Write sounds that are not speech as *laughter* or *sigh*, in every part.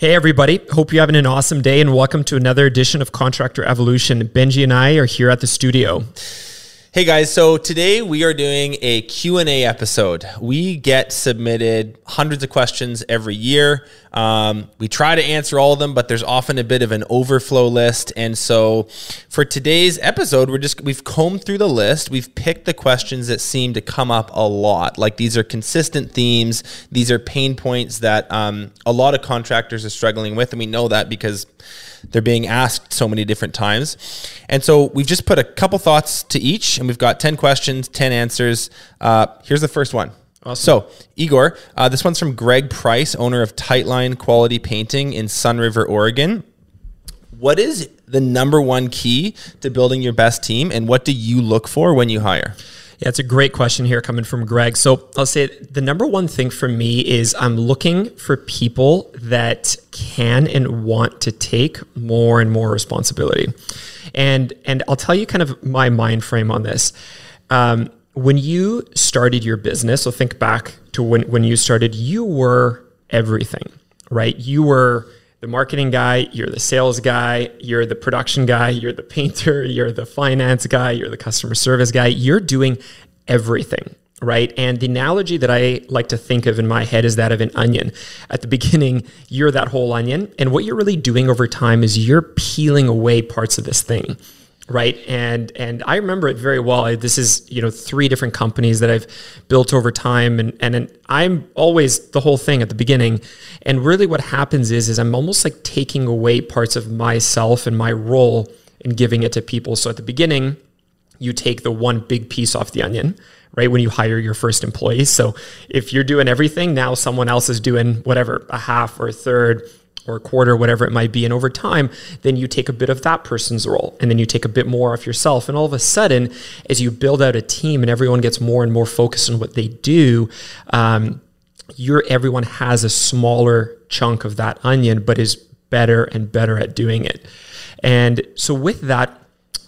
Hey, everybody. Hope you're having an awesome day and welcome to another edition of Contractor Evolution. Benji and I are here at the studio. Hey guys, so today we are doing a Q&A episode. We get submitted hundreds of questions every year. Um, we try to answer all of them, but there's often a bit of an overflow list. And so for today's episode, we're just we've combed through the list. We've picked the questions that seem to come up a lot. Like these are consistent themes. These are pain points that um, a lot of contractors are struggling with, and we know that because they're being asked so many different times. And so we've just put a couple thoughts to each, and we've got 10 questions, 10 answers. Uh, here's the first one. Awesome. So, Igor, uh, this one's from Greg Price, owner of Tightline Quality Painting in Sunriver, Oregon. What is the number one key to building your best team, and what do you look for when you hire? Yeah, it's a great question here coming from Greg. So I'll say the number one thing for me is I'm looking for people that can and want to take more and more responsibility. And and I'll tell you kind of my mind frame on this. Um, when you started your business, so think back to when, when you started, you were everything, right? You were the marketing guy, you're the sales guy, you're the production guy, you're the painter, *laughs* you're the finance guy, you're the customer service guy. You're doing everything, right? And the analogy that I like to think of in my head is that of an onion. At the *laughs* beginning, you're that whole onion. And what you're really doing over time is you're peeling away parts of this thing right? And and i remember it very well. I, this is you know three different companies that i've built over time. And and i'm always the whole thing at the beginning. And really what happens is is i'm almost like taking away parts of myself and my role and giving it to people. So at the beginning you take the one big piece off the onion right? When you hire your first employee. So if you're doing everything now someone else is doing whatever a half or a third or a quarter, whatever it might be. And over time, then you take a bit of that person's role and then you take a bit more of yourself. And all of a sudden, as you build out a team and everyone gets more and more focused on what they do, um, you're, everyone has a smaller chunk of that onion, but is better and better at doing it. And so with that,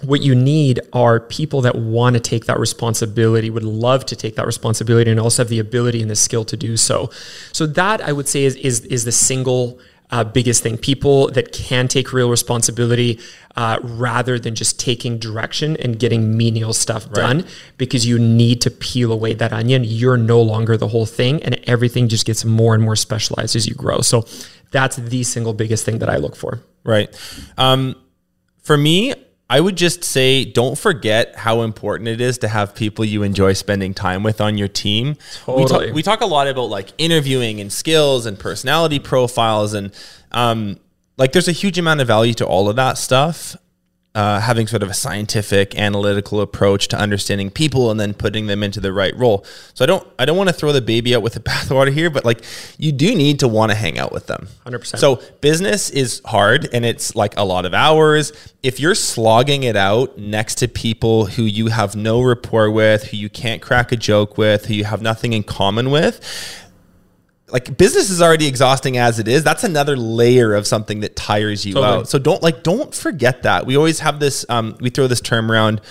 what you need are people that want to take that responsibility, would love to take that responsibility, and also have the ability and the skill to do so. So that I would say is is, is the single uh, biggest thing. People that can take real responsibility uh, rather than just taking direction and getting menial stuff right. done because you need to peel away that onion. You're no longer the whole thing, and everything just gets more and more specialized as you grow. So that's the single biggest thing that I look for. Right. Um, for me, I would just say don't forget how important it is to have people you enjoy spending time with on your team. Totally. We, talk, we talk a lot about like interviewing and skills and personality profiles and um, like there's a huge amount of value to all of that stuff uh, having sort of a scientific analytical approach to understanding people and then putting them into the right role. So I don't I don't want to throw the baby out with the *laughs* bathwater here, but like you do need to want to hang out with them. 100%. So business is hard and it's like a lot of hours. If you're slogging it out next to people who you have no rapport with, who you can't crack a joke with, who you have nothing in common with, like business is already exhausting as it is. That's another layer of something that tires you totally. out. So don't like don't forget that. We always have this um, we throw this term around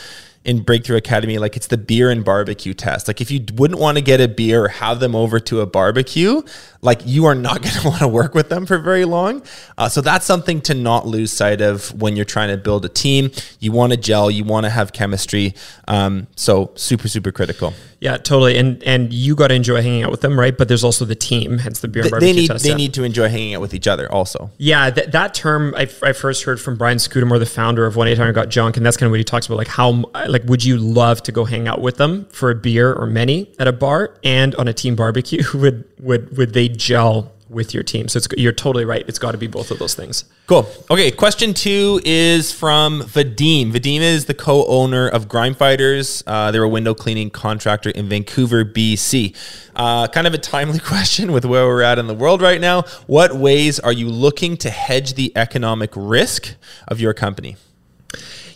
in Breakthrough Academy, like it's the beer and barbecue test. Like if you wouldn't want to get a beer or have them over to a barbecue, like you are not going to want to work with them for very long. Uh, so that's something to not lose sight of when you're trying to build a team. You want to gel, you want to have chemistry. Um, so super, super critical. Yeah, totally. And and you got to enjoy hanging out with them, right? But there's also the team, hence the beer and barbecue they need, test. They yeah. need to enjoy hanging out with each other also. Yeah, th- that term I, I first heard from Brian Scudamore, the founder of 1-800 Got Junk. And that's kind of what he talks about. Like how, like, would you love to go hang out with them for a beer or many at a bar and on a team barbecue? *laughs* would, would, would they gel with your team. So it's, you're totally right. It's got to be both of those things. Cool. Okay. Question two is from Vadim. Vadim is the co-owner of Grime Fighters. Uh, they're a window cleaning contractor in Vancouver, BC. Uh, kind of a timely *laughs* question with where we're at in the world right now. What ways are you looking to hedge the economic risk of your company?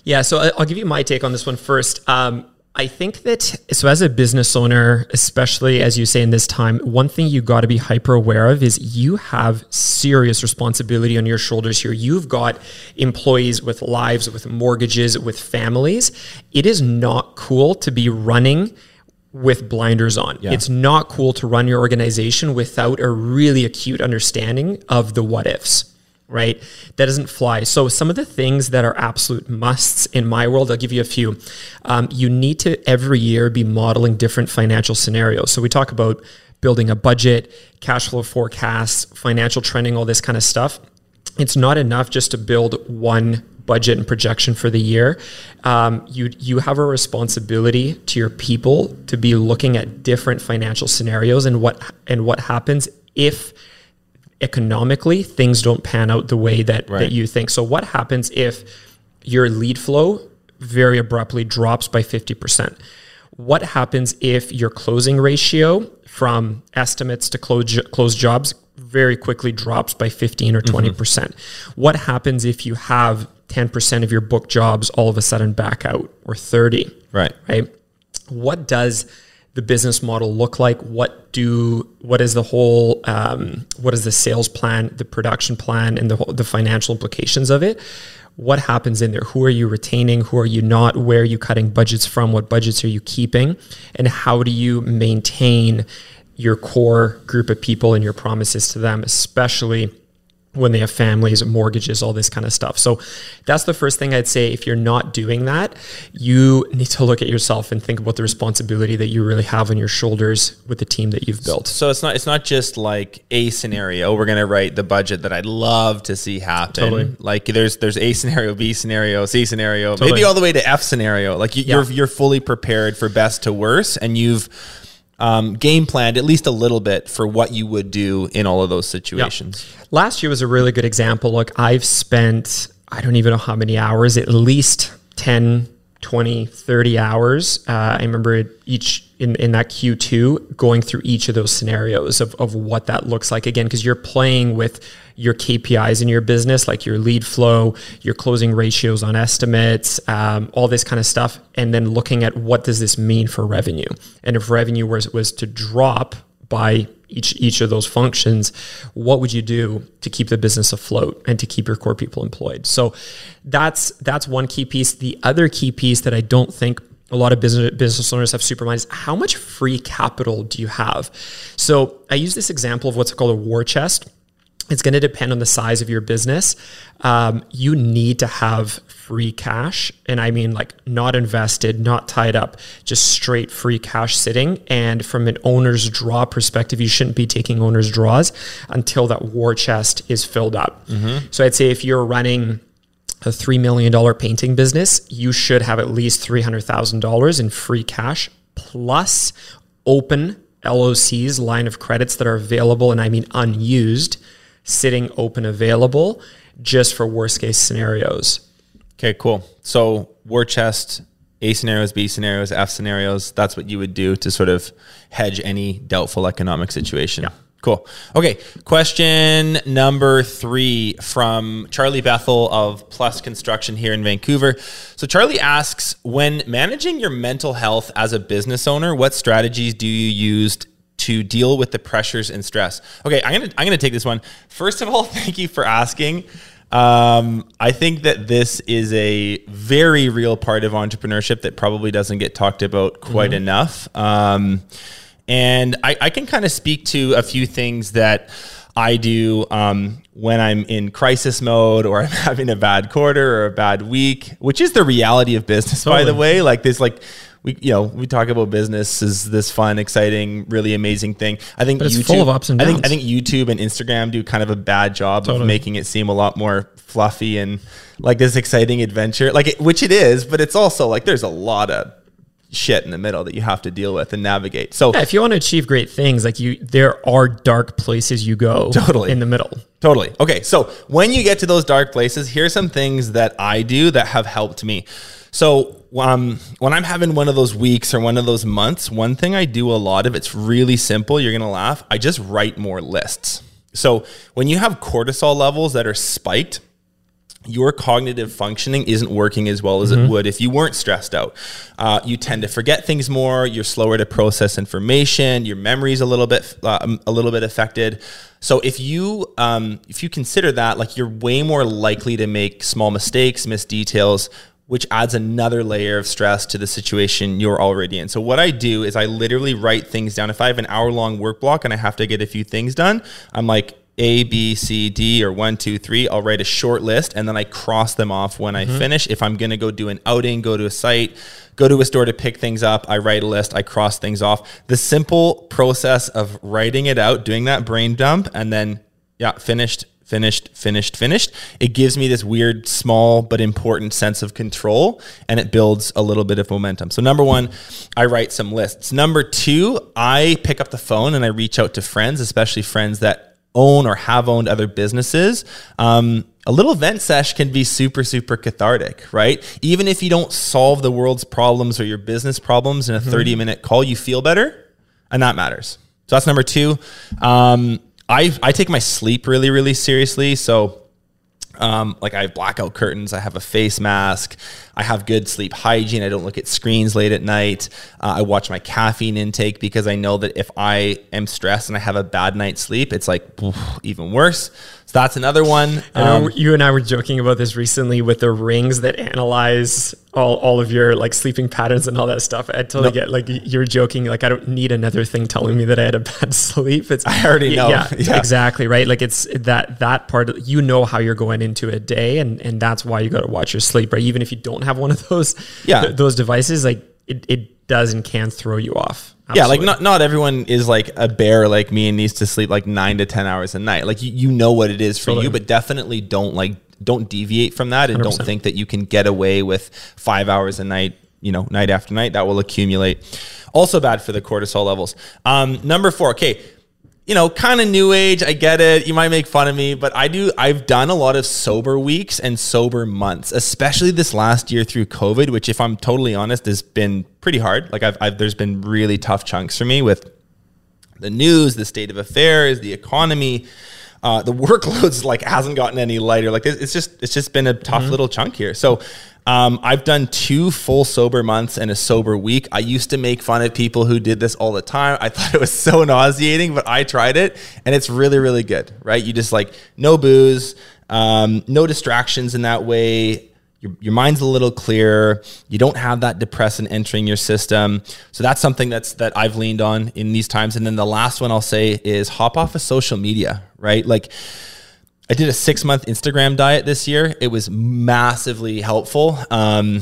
Yeah, so I'll give you my take on this one first. Um, I think that so as a business owner, especially as you say in this time, one thing you got to be hyper aware of is you have serious responsibility on your shoulders here. You've got employees with lives, with mortgages, with families. It is not cool to be running with blinders on. It's not cool to run your organization without a really acute understanding of the what ifs right? That doesn't fly. So some of the things that are absolute musts in my world, I'll give you a few. Um, you need to every year be modeling different financial scenarios. So we talk about building a budget, cash flow forecasts, financial trending, all this kind of stuff. It's not enough just to build one budget and projection for the year. Um, you you have a responsibility to your people to be looking at different financial scenarios and what and what happens if economically things don't pan out the way that, Right. that you think. So what happens if your lead flow very abruptly drops by 50%? What happens if your closing ratio from estimates to close close jobs very quickly drops by 15 or mm-hmm. 20%? percent What happens if you have 10% of your book jobs all of a sudden back out or 30? Right. right? What does the business model look like? What do what is the whole um, what is the sales plan, the production plan, and the the financial implications of it? What happens in there? Who are you retaining? Who are you not? Where are you cutting budgets from? What budgets are you keeping? And how do you maintain your core group of people and your promises to them, especially when they have families, mortgages, all this kind of stuff. So that's the first thing I'd say. If you're not doing that, you need to look at yourself and think about the responsibility that you really have on your shoulders with the team that you've built. So it's not it's not just like a scenario. We're gonna write the budget that I'd love to see happen. Totally. Like there's there's A scenario, B scenario, C scenario, Totally. maybe all the way to F scenario. Like you, Yeah. you're you're fully prepared for best to worst, and you've um, game planned at least a little bit for what you would do in all of those situations. Last year was a really good example. Like I've spent, I don't even know how many hours, at least 10, 20, 30 hours. Uh, I remember each in, in that Q2 going through each of those scenarios of, of what that looks like again, because you're playing with your KPIs in your business, like your lead flow, your closing ratios on estimates, um, all this kind of stuff, and then looking at what does this mean for revenue. And if revenue was, was to drop by each each of those functions, what would you do to keep the business afloat and to keep your core people employed? So that's that's one key piece. The other key piece that I don't think a lot of business business owners have super mind is how much free capital do you have? So I use this example of what's called a war chest. It's going to depend on the size of your business. Um, you need to have free cash. And I mean, like, not invested, not tied up, just straight free cash sitting. And from an owner's draw perspective, you shouldn't be taking owner's draws until that war chest is filled up. So I'd say if you're running a $3 million painting business, you should have at least $300,000 in free cash plus open LOCs, line of credits that are available, and I mean unused, sitting open available just for worst case scenarios. Okay, cool. So war chest, A scenarios, B scenarios, F scenarios. That's what you would do to sort of hedge any doubtful economic situation. Yeah. Cool. Okay. Question number three from Charlie Bethel of Plus Construction here in Vancouver. So Charlie asks, when managing your mental health as a business owner, what strategies do you use to deal with the pressures and stress? Okay, I'm gonna I'm gonna take this one. First of all, *laughs* thank you for asking. Um, I think that this is a very real part of entrepreneurship that probably doesn't get talked about quite enough. Um, and I, I can kind of speak to a few things that I do um, when I'm in crisis mode or *laughs* I'm having a bad quarter or a bad week, which is the reality of business, by the way. Like this, like we, you know, we talk about business as this fun, exciting, really amazing thing. I think But it's full of ups and downs. I think I think YouTube and Instagram do kind of a bad job of making it seem a lot more fluffy and like this exciting adventure, like it, which it is, but it's also like there's a lot of shit in the middle that you have to deal with and navigate. So Yeah, if you want to achieve great things, like you, there are dark places you go Totally. in the middle. Totally. Okay. So when you get to those dark places, here's some things that I do that have helped me. So um, when I'm having one of those weeks or one of those months, one thing I do a lot of, it's really simple. You're going to laugh. I just write more lists. So when you have cortisol levels that are spiked, your cognitive functioning isn't working as well as it would if you weren't stressed out. Uh, you tend to forget things more. You're slower to process information. Your memory's a little bit uh, a little bit affected. So if you um, if you consider that, like you're way more likely to make small mistakes, miss details, which adds another layer of stress to the situation you're already in. So what I do is I literally write things down. If I have an hour long work block and I have to get a few things done, I'm like a, B, C, D, or one, two, three. I'll write a short list and then I cross them off when I mm-hmm. finish. If I'm going to go do an outing, go to a site, go to a store to pick things up, I write a list, I cross things off. The simple process of writing it out, doing that brain dump, and then, yeah, finished, finished, finished, finished. It gives me this weird, small, but important sense of control and it builds a little bit of momentum. So, number one, I write some lists. Number two, I pick up the phone and I reach out to friends, especially friends that own or have owned other businesses. Um, a little vent sesh can be super, super cathartic, right? Even if you don't solve the world's problems or your business problems in a 30 minute call, you feel better, and that matters. So that's number two. Um, I, I take my sleep really, really seriously. So, um, like I have blackout curtains, I have a face mask, I have good sleep hygiene. I don't look at screens late at night. Uh, I watch my caffeine intake because I know that if I am stressed and I have a bad night's sleep, it's like even worse. That's another one. Um, you and I were joking about this recently with the rings that analyze all, all of your like sleeping patterns and all that stuff. I totally get like you're joking. Like I don't need another thing telling me that I had a *laughs* bad sleep. It's I already know. Yeah, *laughs* Yeah. exactly. Right. Like it's that that part. Of, you know how you're going into a day, and and that's why you got to watch your sleep. Right. Even if you don't have one of those. Yeah. th- those devices, like it, it does and can throw you off. Yeah, like not not everyone is like a bear like me and needs to sleep like nine to ten hours a night. Like you, you know what it is for Totally. you, but definitely don't like don't deviate from that and do not think that you can get away with five hours a night, you know, night after night. That will accumulate. Also bad for the cortisol levels. Um, number four, okay. You know, kind of new age. I get it. You might make fun of me, but I do. I've done a lot of sober weeks and sober months, especially this last year through COVID, which, if I'm totally honest, has been pretty hard. Like I've, I've there's been really tough chunks for me with the news, the state of affairs, the economy. Uh, the *laughs* workloads like hasn't gotten any lighter. Like it's just it's just been a tough little chunk here. So um, I've done two full sober months and a sober week. I used to make fun of people who did this all the time. I *laughs* thought it was so nauseating, but I tried it and it's really really good. Right? You just like no booze, um, no distractions in that way your, your mind's a little clearer you don't have that depressant entering your system. So that's something that's that i've leaned on in these times. And then the last one i'll say is hop off of social media right? Like i did a six month instagram diet this year. It was massively helpful. Um,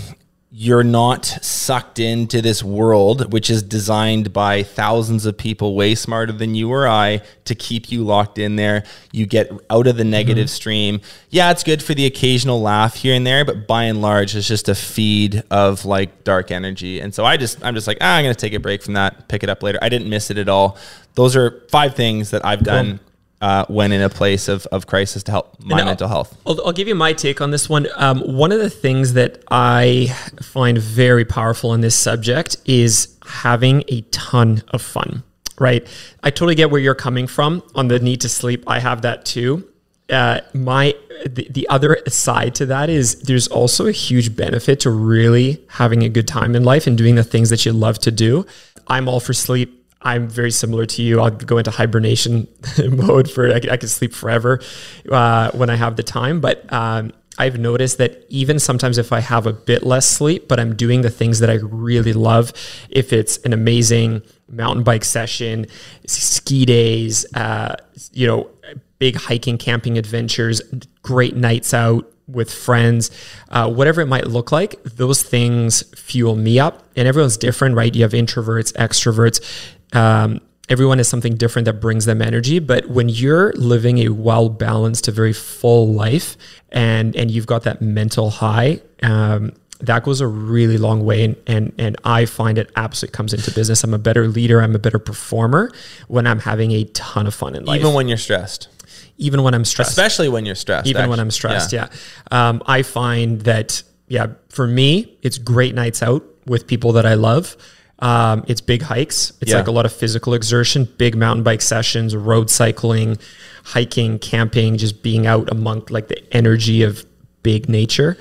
you're not sucked into this world which is designed by thousands of people way smarter than you or I to keep you locked in there. You get out of the negative stream. Yeah, it's good for the occasional laugh here and there, but by and large, it's just a feed of like dark energy. And so I just, I'm just like, ah, I'm going to take a break from that, pick it up later. I didn't miss it at all. Those are five things that I've done uh, when in a place of, of crisis to help my I'll- mental health. I'll, I'll give you my take on this one. Um, one of the things that I find very powerful on this subject is having a ton of fun, right? I totally get where you're coming from on the need to sleep. I have that too. Uh, my the, the other side to that is there's also a huge benefit to really having a good time in life and doing the things that you love to do. I'm all for sleep. I'm very similar to you. I'll go into hibernation *laughs* mode for I, I could sleep forever uh, when I have the time. But um, I've noticed that even sometimes if I have a bit less sleep, but I'm doing the things that I really love, if it's an amazing mountain bike session, ski days, uh, you know, big hiking, camping adventures, great nights out with friends, uh, whatever it might look like, those things fuel me up. And everyone's different, right? You have introverts, extroverts. Um, everyone has something different that brings them energy. But when you're living a well balanced, a very full life, and and you've got that mental high. Um, that goes a really long way and, and and I find it absolutely comes into business. I'm a better leader, I'm a better performer when I'm having a ton of fun in life. Even when you're stressed, even when I'm stressed especially when you're stressed. even when. I'm stressed. Yeah. Um, I find that, yeah, for me, it's great nights out with people that I love. Um, it's big hikes. It's Yeah. like a lot of physical exertion, big mountain bike sessions, road cycling, hiking, camping, just being out among like the energy of big nature.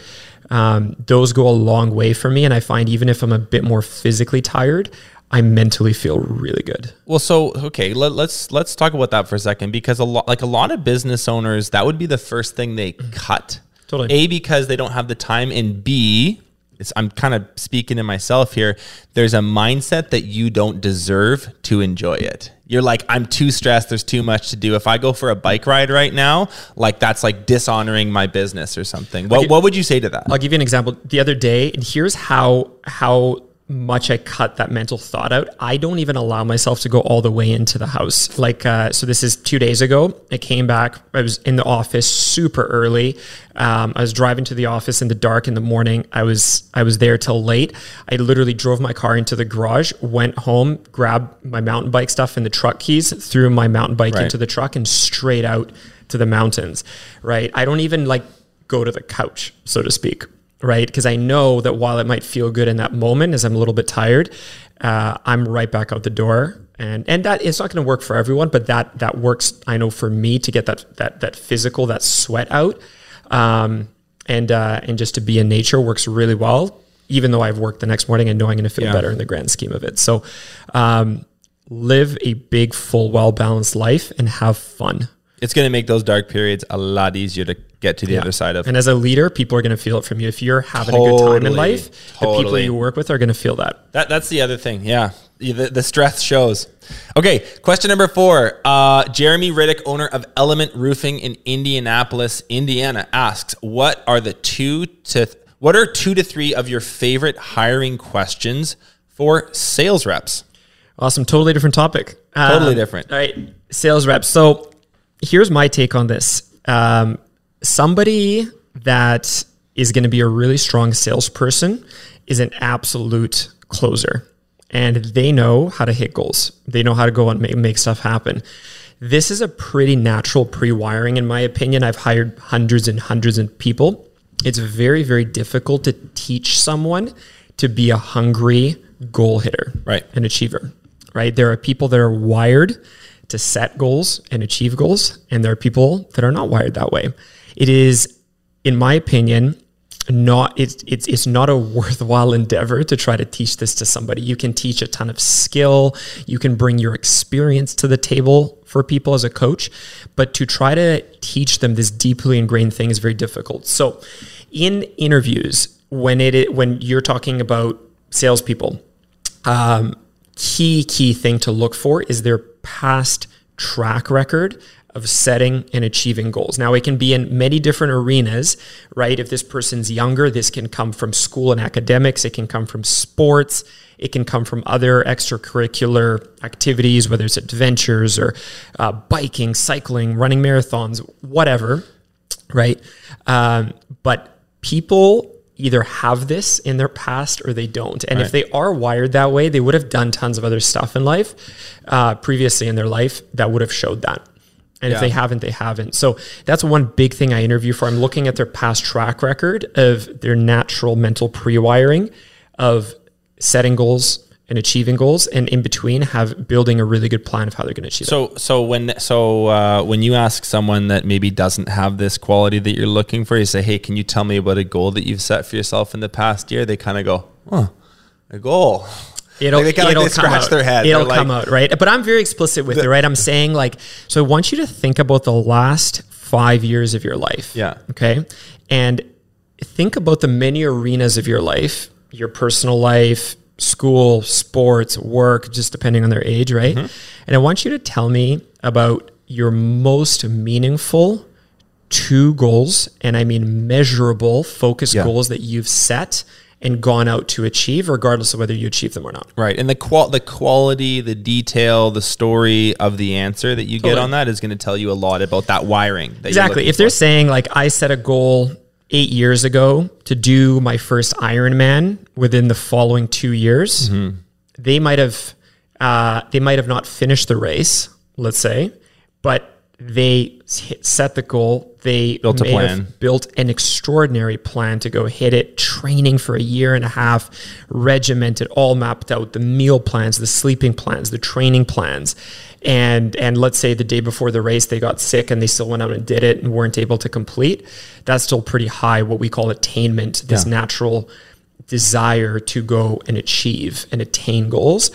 Um, those go a long way for me. And I find even if I'm a bit more physically tired, I mentally feel really good. Well, so okay, let, let's let's talk about that for a second because a lot like a lot of business owners, that would be the first thing they cut. Totally. A because they don't have the time, and B, it's, I'm kind of speaking to myself here. There's a mindset that you don't deserve to enjoy it. You're like, I'm too stressed. There's too much to do. If I go for a bike ride right now, like that's like dishonoring my business or something. What, what would you say to that? I'll give you an example. The other day, and here's how how much I cut that mental thought out. I don't even allow myself to go all the way into the house. Like, uh, so this is two days ago. I came back. I was in the office super early. Um, I was driving to the office in the dark in the morning. I was I was there till late. I literally drove my car into the garage, went home, grabbed my mountain bike stuff and the truck keys, threw my mountain bike Right. into the truck, and straight out to the mountains. Right. I don't even like go to the couch, so to speak right? Because I know that while it might feel good in that moment, as I'm a little bit tired, uh, I'm right back out the door. And and that it's not going to work for everyone, but that that works. I know for me to get that that that physical that sweat out, um, and uh, and just to be in nature works really well. Even though I've worked the next morning, I know I'm going to feel Yeah. better in the grand scheme of it. So, um, live a big, full, well balanced life and have fun. It's going to make those dark periods a lot easier to get to the other side of. And as a leader, people are going to feel it from you. If you're having a good time in Totally. life, the people Totally. you work with are going to feel that. That, that's the other thing. Yeah. The, the stress shows. Okay. Question number four. Uh, Jeremy Riddick, owner of Element Roofing in Indianapolis, Indiana, asks, what are the two to, what are two to three of your favorite hiring questions for sales reps? Awesome. Totally different topic. Totally Um, different. All right. Sales reps. So here's my take on this. Um, somebody that is going to be a really strong salesperson is an absolute closer. And they know how to hit goals. They know how to go and make, make stuff happen. This is a pretty natural pre-wiring, in my opinion. I've hired hundreds and hundreds of people. It's very, very difficult to teach someone to be a hungry goal hitter Right. an achiever, right? There are people that are wired to set goals and achieve goals, and there are people that are not wired that way. It is, in my opinion, not it's it's it's not a worthwhile *laughs* endeavor to try to teach this to somebody. You can teach a ton of skill, you can bring your experience to the table for people as a coach, but to try to teach them this deeply ingrained thing is very difficult. So, in interviews, when it when you're talking about salespeople, um, key key thing to look for is their past track record of setting and achieving goals. Now it can be in many different arenas, right? If this person's younger, this can come from school and academics, it can come from sports, it can come from other extracurricular activities, whether it's adventures or uh, biking, cycling, running marathons, whatever, right? Um, but people either have this in their past or they don't. And if they are wired that way, they would have done tons of other stuff in life uh, previously in their life that would have showed that. And if they haven't, they haven't. So that's one big thing I interview for. I'm looking at their past track record of their natural mental pre-wiring of setting goals and achieving goals, and in between, have building a really good plan of how they're going to achieve it. So, so when so uh, when you ask someone that maybe doesn't have this quality that you're looking for, you say, "Hey, can you tell me about a goal that you've set for yourself in the past year?" They kind of go, "Huh, a goal." It'll, Like, they like, it'll they come scratch out. their head. It'll They're come like- out, right? But I'm very explicit with it, right? I'm saying like, so I want you to think about the last five years of your life. Yeah. Okay. And think about the many arenas of your life, your personal life, school, sports, work, just depending on their age, right? Mm-hmm. And I want you to tell me about your most meaningful two goals, and I mean measurable, focused Yeah. goals that you've set and gone out to achieve, regardless of whether you achieve them or not. Right, and the qual the quality, the detail, the story of the answer that you get on that is going to tell you a lot about that wiring. That Exactly. If they're saying like I set a goal eight years ago to do my first Ironman within the following two years, Mm-hmm. they might have uh, they might have not finished the race, let's say, but they hit- set the goal they Built a plan. built an extraordinary plan to go hit it, training for a year and a half, regimented, all mapped out, the meal plans, the sleeping plans, the training plans. And and let's say the day before the race they got sick and they still went out and did it and weren't able to complete. That's still pretty high, what we call attainment, this Yeah. natural desire to go and achieve and attain goals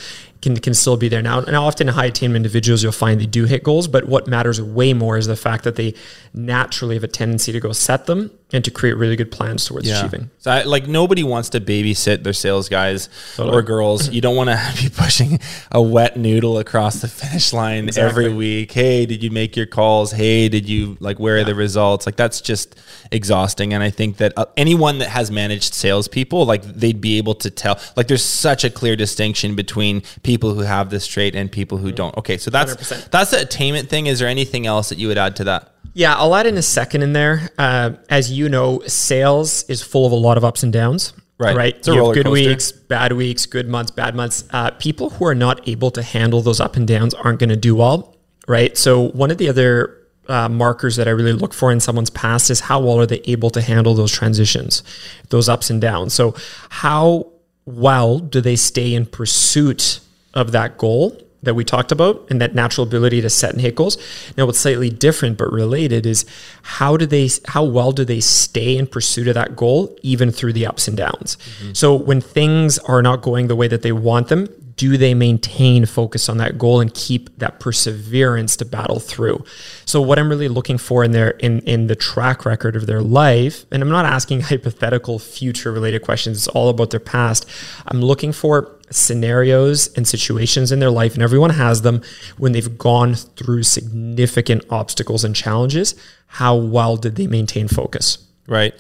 can, can still be there now. And often high attainment individuals, you'll find they do hit goals, but what matters way more is the fact that they naturally have a tendency to go set them and to create really good plans towards achieving. So I, like nobody wants to babysit their sales guys or girls. You don't want to *laughs* be pushing a wet noodle across the finish line Exactly. every week. Hey, did you make your calls? Hey, did you like where are the results? Like that's just exhausting. And I think that uh, anyone that has managed salespeople, like they'd be able to tell. Like there's such a clear distinction between people who have this trait and people who don't. Okay, so that's 100%. that's the attainment thing. Is there anything else that you would add to that? Yeah, I'll add in a second in there. Uh, as you know, sales is full of a lot of ups and downs. Right. Right. It's a you have good coaster. weeks, bad weeks, good months, bad months. Uh, people who are not able to handle those up and downs aren't going to do well. Right. So one of the other uh, markers that I really look for in someone's past is how well are they able to handle those transitions, those ups and downs. So how well do they stay in pursuit of that goal that we talked about and that natural ability to set and hit goals. Now, what's slightly different but related is how do they, how well do they stay in pursuit of that goal even through the ups and downs? Mm-hmm. So when things are not going the way that they want them, do they maintain focus on that goal and keep that perseverance to battle through? So what I'm really looking for in their in in the track record of their life, and I'm not asking *laughs* hypothetical future related questions, it's all about their past. I'm looking for scenarios and situations in their life, and everyone has them when they've gone through significant obstacles and challenges. How well did they maintain focus? Right.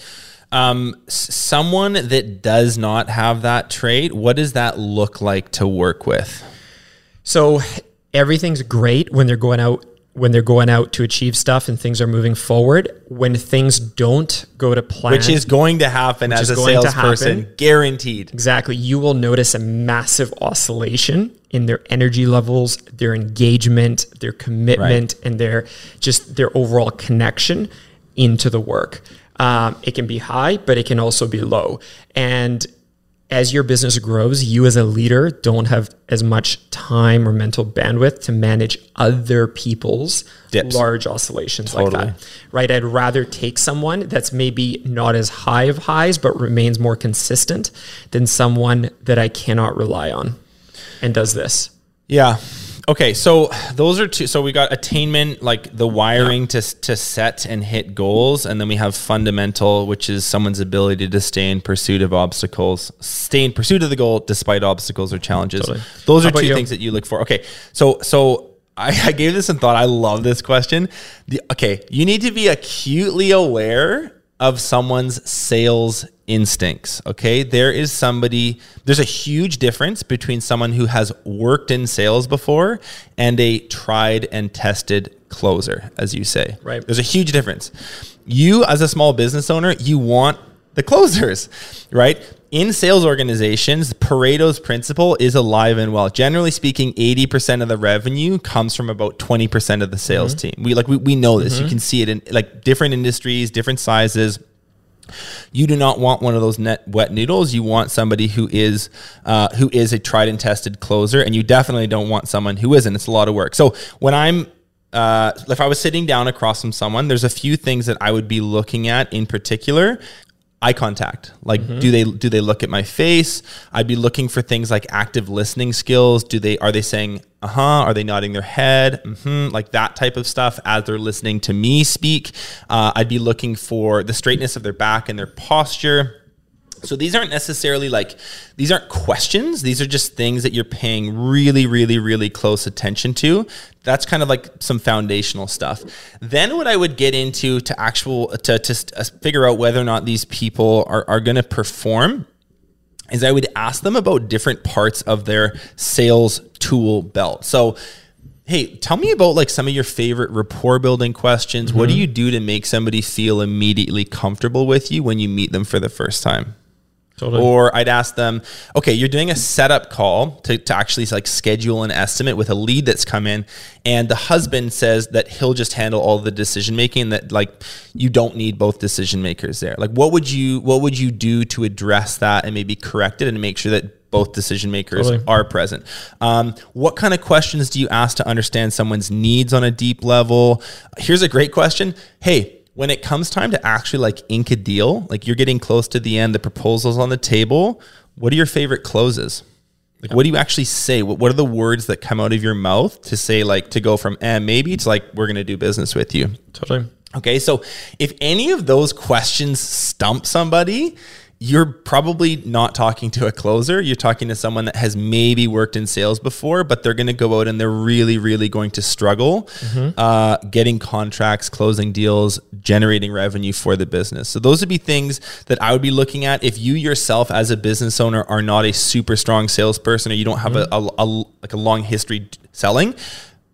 Um, someone that does not have that trait, what does that look like to work with? So everything's great when they're going out when they're going out to achieve stuff and things are moving forward. When things don't go to plan, Which is going to happen as a salesperson, guaranteed. exactly, you will notice a massive oscillation in their energy levels, their engagement, their commitment, and their just their overall connection into the work. Um, it can be high, but it can also be low. And as your business grows, you as a leader don't have as much time or mental bandwidth to manage other people's Dips. large oscillations Totally. like that. Right? I'd rather take someone that's maybe not as high of highs, but remains more consistent than someone that I cannot rely on and does this. Yeah. Okay, so those are two. So we got attainment, like the wiring to to set and hit goals, and then we have fundamental, which is someone's ability to stay in pursuit of obstacles, stay in pursuit of the goal despite obstacles or challenges. Totally. Those How are two you? things that you look for. Okay, so so I, *laughs* I gave this some thought. I love this question. The, okay, you need to be acutely aware of someone's sales instincts. Okay. There is somebody, there's a huge difference between someone who has worked in sales before and a tried and tested closer, as you say. Right. There's a huge difference. You, as a small business owner, you want the closers, *laughs* right? In sales organizations, Pareto's principle is alive and well. Generally speaking, 80% of the revenue comes from about 20% of the sales team. We like we, we know this. You can see it in like different industries, different sizes. You do not want one of those net wet noodles. You want somebody who is uh, who is a tried and tested closer, and you definitely don't want someone who isn't. It's a lot of work. So when I'm uh, if I was sitting down across from someone, there's a few things that I would be looking at in particular. Eye contact. Like, do they do they look at my face? I'd be looking for things like active listening skills. Do they are they saying uh huh? Are they nodding their head? hmm Like that type of stuff as they're listening to me speak. Uh, I'd be looking for the straightness of their back and their posture. So these aren't necessarily like these aren't questions. These are just things that you're paying really, really, really close attention to. That's kind of like some foundational stuff. Then what I would get into to actual to to uh, figure out whether or not these people are are going to perform is I would ask them about different parts of their sales tool belt. So Hey, tell me about like some of your favorite rapport building questions. What do you do to make somebody feel immediately comfortable with you when you meet them for the first time? Totally. Or I'd ask them, okay, you're doing a setup call to, to actually like schedule an estimate with a lead that's come in. And the husband says that he'll just handle all the decision making that like you don't need both decision makers there. Like what would you what would you do to address that and maybe correct it and make sure that both decision makers Totally. are present. Um, what kind of questions do you ask to understand someone's needs on a deep level? Here's a great question. Hey, when it comes time to actually like ink a deal, like you're getting close to the end, the proposal's on the table. What are your favorite closes? Like, what do you actually say? What, what are the words that come out of your mouth to say, like, to go from, eh, maybe to like, we're going to do business with you? Totally. Okay, so if any of those questions stump somebody, you're probably not talking to a closer. You're talking to someone that has maybe worked in sales before, but they're going to go out and they're really, really going to struggle uh, getting contracts, closing deals, generating revenue for the business. So those would be things that I would be looking at if you yourself, as a business owner, are not a super strong salesperson or you don't have a, a, a like a long history selling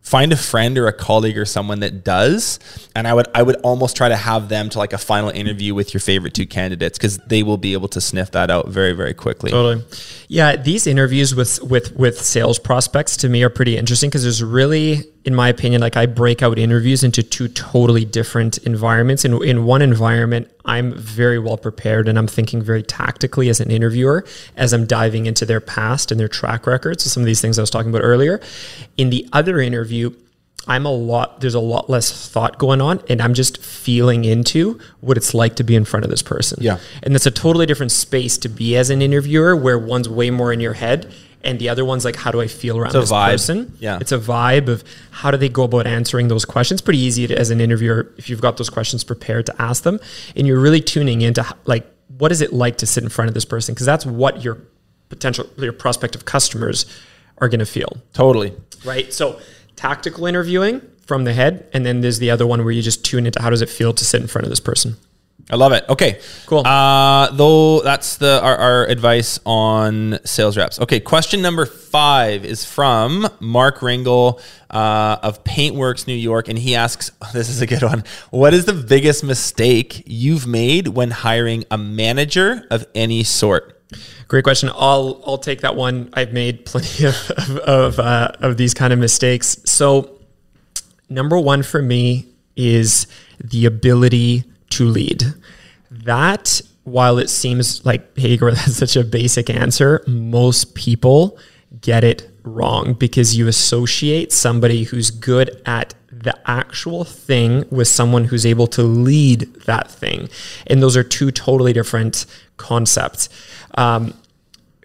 find a friend or a colleague or someone that does and i would i would almost try to have them to like a final interview with your favorite two candidates because they will be able to sniff that out very very quickly Totally. Yeah, these interviews with with with sales prospects to me are pretty interesting because there's really, in my opinion, like I break out interviews into two totally different environments. In in one environment, I'm very well prepared and I'm thinking very tactically as an interviewer as I'm diving into their past and their track record. So some of these things I was talking about earlier. In the other interview, I'm a lot, there's a lot less thought going on, and I'm just feeling into what it's like to be in front of this person. Yeah. And it's a totally different space to be as an interviewer where one's way more in your head and the other one's like, how do I feel around this vibe. person? Yeah. It's a vibe of how do they go about answering those questions. Pretty easy to, as an interviewer if you've got those questions prepared to ask them and you're really tuning into like, what is it like to sit in front of this person? Because that's what your potential, your prospective customers are going to feel totally right? So tactical interviewing from the head, and then there's the other one where you just tune into how does it feel to sit in front of this person. I love it. Okay. Cool. Uh, though that's the our, our advice on sales reps. Okay. Question number five is from Mark Ringel uh, of Paintworks New York, and he asks, *laughs* "This is a good one. What is the biggest mistake you've made when hiring a manager of any sort?" Great question. I'll I'll take that one. I've made plenty of of of, uh, of these kind of mistakes. So number one for me is the ability to lead. That while it seems like hey, that's *laughs* such a basic answer, most people get it wrong because you associate somebody who's good at the actual thing with someone who's able to lead that thing. And those are two totally different concepts. Um,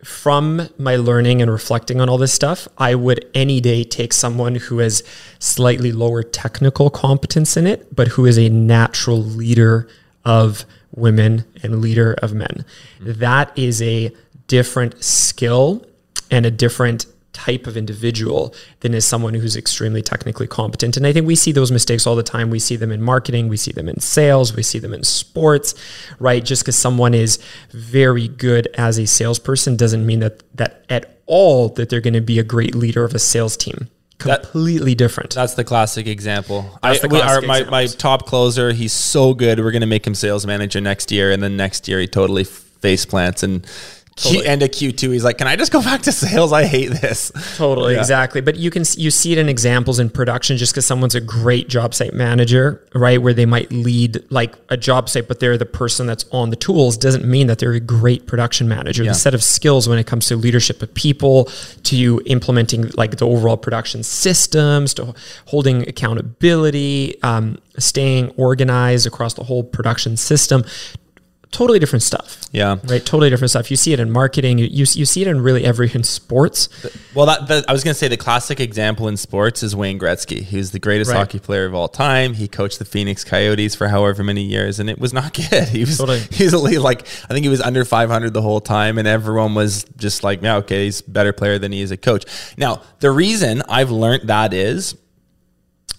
from my learning and reflecting on all this stuff, I would any day take someone who has slightly lower technical competence in it, but who is a natural leader of women and leader of men. Mm-hmm. That is a different skill and a different type of individual than is someone who's extremely technically competent. And I think we see those mistakes all the time. We see them in marketing, we see them in sales, we see them in sports, right? Just because someone is very good as a salesperson doesn't mean that that at all that they're going to be a great leader of a sales team. That- Completely different. That's the classic example. That's I, we classic are, my, my top closer, he's so good. We're going to make him sales manager next year. And then next year, he totally face plants. And Q, end of Q2, he's like, Can I just go back to sales? I hate this. Totally, Yeah. exactly. But you can you see it in examples in production just because someone's a great job site manager, right? Where they might lead like a job site, but they're the person that's on the tools doesn't mean that they're a great production manager. Yeah. The set of skills when it comes to leadership of people, to implementing like the overall production systems, to holding accountability, um, staying organized across the whole production system. Totally different stuff. Yeah. Right. Totally different stuff. You see it in marketing. You, you, you see it in really every in sports. Well, that, that I was going to say the classic example in sports is Wayne Gretzky, who's the greatest Right. hockey player of all time. He coached the Phoenix Coyotes for however many years, and it was not *laughs* good. He was Totally. only like I think he was under 500 the whole time, and everyone was just like, yeah, okay, he's a better player than he is a coach. Now, the reason I've learned that is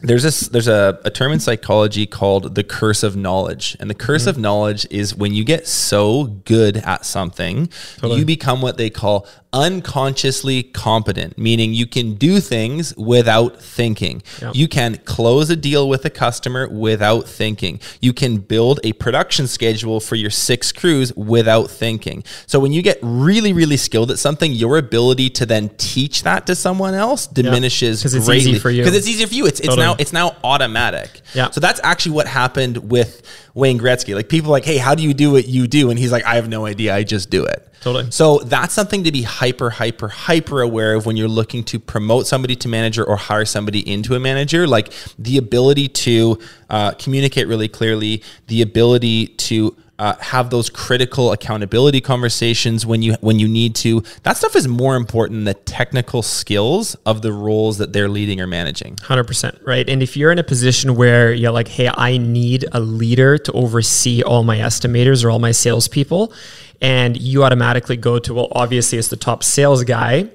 there's this there's a, a term in psychology called the curse of knowledge and the curse Mm-hmm. of knowledge is when you get so good at something you become what they call unconsciously competent meaning you can do things without thinking Yep. you can close a deal with a customer without thinking you can build a production schedule for your six crews without thinking so when you get really really skilled at something your ability to then teach that to someone else diminishes easy greatly for you. because it's easier for you it's, it's Totally. now it's now automatic. Yeah. So that's actually what happened with Wayne Gretzky. Like people are like, hey, how do you do what you do? And he's like, I have no idea. I just do it. Totally. So that's something to be hyper, hyper, hyper aware of when you're looking to promote somebody to manager or hire somebody into a manager. Like the ability to uh, communicate really clearly, the ability to uh, have those critical accountability conversations when you when you need to. That stuff is more important than the technical skills of the roles that they're leading or managing. 100% right and if you're in a position where you're like hey i need a leader to oversee all my estimators or all my salespeople and you automatically go to well obviously it's the top sales guy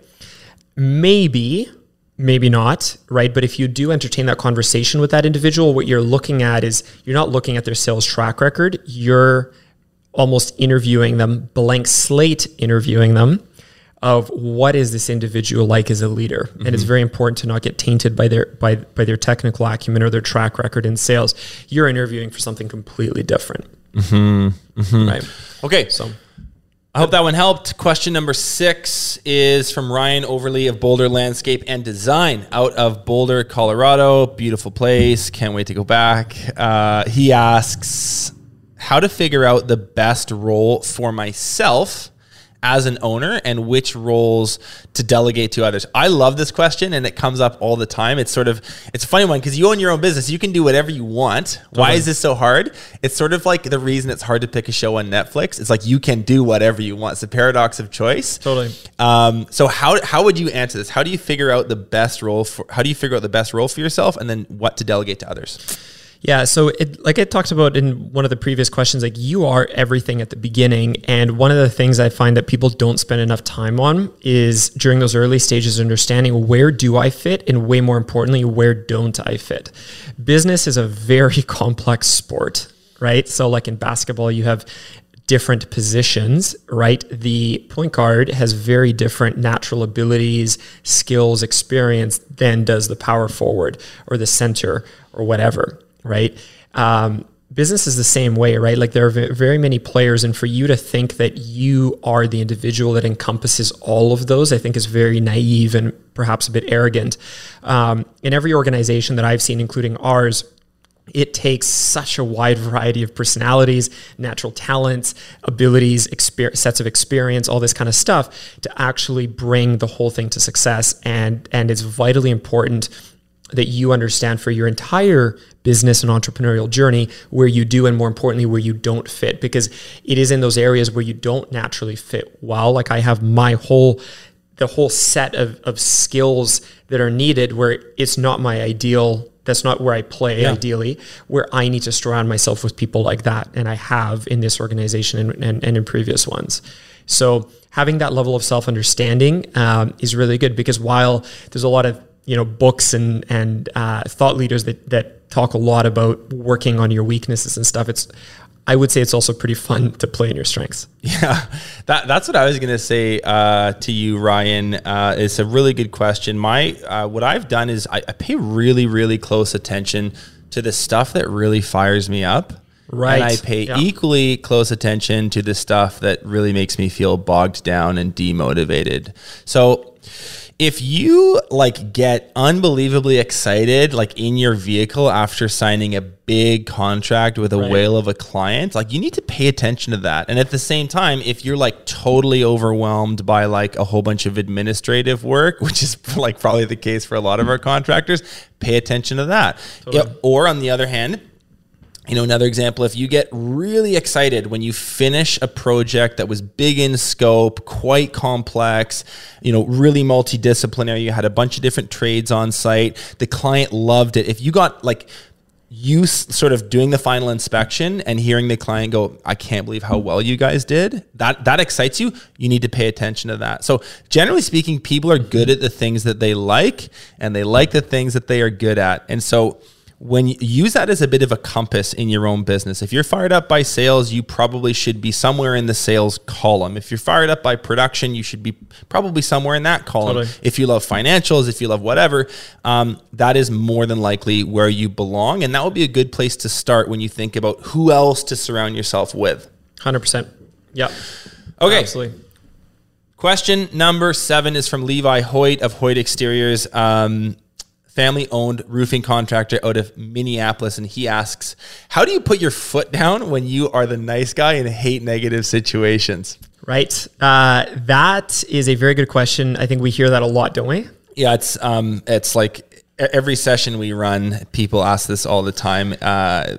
maybe maybe not right? But if you do entertain that conversation with that individual what you're looking at is you're not looking at their sales track record. You're almost interviewing them blank slate interviewing them of what is this individual like as a leader? And it's very important to not get tainted by their by by their technical acumen or their track record in sales. You're interviewing for something completely different. Mm-hmm. Mm-hmm. right. Okay, so I hope that one helped. Question number six is from Ryan Overly of Boulder Landscape and Design out of Boulder, Colorado. Beautiful place. Can't wait to go back. Uh, he asks how to figure out the best role for myself as an owner and which roles to delegate to others. I love this question and it comes up all the time. It's sort of it's a funny one because you own your own business. You can do whatever you want. Why is this so hard? It's sort of like the reason it's hard to pick a show on Netflix. It's like you can do whatever you want. It's the paradox of choice. Totally. Um, so how how would you answer this? How do you figure out the best role for how do you figure out the best role for yourself and then what to delegate to others? Yeah, so it, like I talked about in one of the previous questions, like you are everything at the beginning. And one of the things I find that people don't spend enough time on is during those early stages, understanding where do I fit? And way more importantly, where don't I fit? Business is a very *laughs* complex sport, right? So, like in basketball, you have different positions, right? The point guard has very different natural abilities, skills, experience than does the power forward or the center or whatever, right? Um, business is the same way, right? Like there are very many players, and for you to think that you are the individual that encompasses all of those, I think is very naive and perhaps a bit arrogant. Um, in every organization that I've seen, including ours, it takes such a wide variety of personalities, natural talents, abilities, sets of experience, all this kind of stuff to actually bring the whole thing to success. And and it's vitally important that you understand for your entire business and entrepreneurial journey where you do and more importantly where you don't fit because it is in those areas where you don't naturally fit well. Like i have my whole the whole set of, of skills that are needed where it's not my ideal that's not where i play ideally where i need to surround myself with people like that and i have in this organization and, and, and in previous ones. So having that level of self-understanding um, is really good because while there's a lot of you know books and and uh, thought leaders that that talk a lot about working on your weaknesses and stuff it's i would say it's also pretty fun to play in your strengths *laughs* Yeah, that, that's what I was going to say uh, to you, Ryan. Uh, it's a really good question. My uh, what I've done is I, I pay really, really close attention to the stuff that really fires me up. Right. And I pay Yeah. equally close attention to the stuff that really makes me feel bogged down and demotivated. So if you like get unbelievably excited like in your vehicle after signing a big contract with a Right. whale of a client like you need to pay attention to that. And at the same time if you're like totally overwhelmed by like a whole bunch of administrative work *laughs* which is like probably the case for a lot of our contractors pay attention to that. Yeah, or on the other hand you know, another example, if you get really excited when you finish a project that was big in scope, quite complex, you know, really multidisciplinary, you had a bunch of different trades on site, the client loved it. If you got like, you sort of doing the final inspection and hearing the client go, I can't believe how well you guys did, that that excites you. You need to pay attention to that. So generally speaking, people are good at the things that they like and they like the things that they are good at. And so when you use that as a bit of a compass in your own business. If you're fired up by sales, you probably should be somewhere in the sales column. If you're fired up by production, you should be probably somewhere in that column. Totally. If you love financials, if you love whatever, um, that is more than likely where you belong. And that would be a good place to start when you think about who else to surround yourself with. 100%. Yeah. Okay. Absolutely. Question number seven is from Levi Hoyt of Hoyt Exteriors, um, family owned roofing contractor out of Minneapolis. And he asks, How do you put your foot down when you are the nice guy and hate negative situations? Right. Uh, that is a very good question. I think we hear that a lot, don't we? Yeah, it's um, it's like every session we run, people ask this all the time. Uh,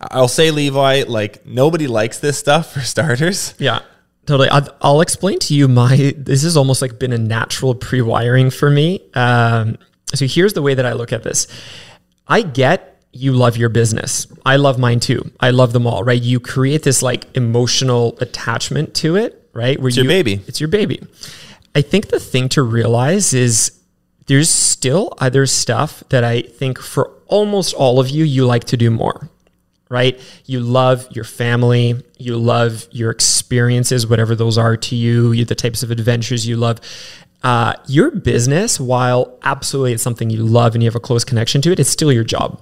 I'll say, Levi, like nobody likes this stuff for starters. Yeah, totally. I'll, I'll explain to you my. This has almost like been a natural pre-wiring for me. Um, so here's the way that I look at this. I get you love your business. I love mine too. I love them all. Right? You create this like emotional attachment to it. Right? Where It's your baby. It's your baby. I think the thing to realize is there's still other stuff that I think for almost all of you, you like to do more right? You love your family, you love your experiences, whatever those are to you, you the types of adventures you love. Uh, your business, while absolutely it's something you love and you have a close connection to it, it's still your job,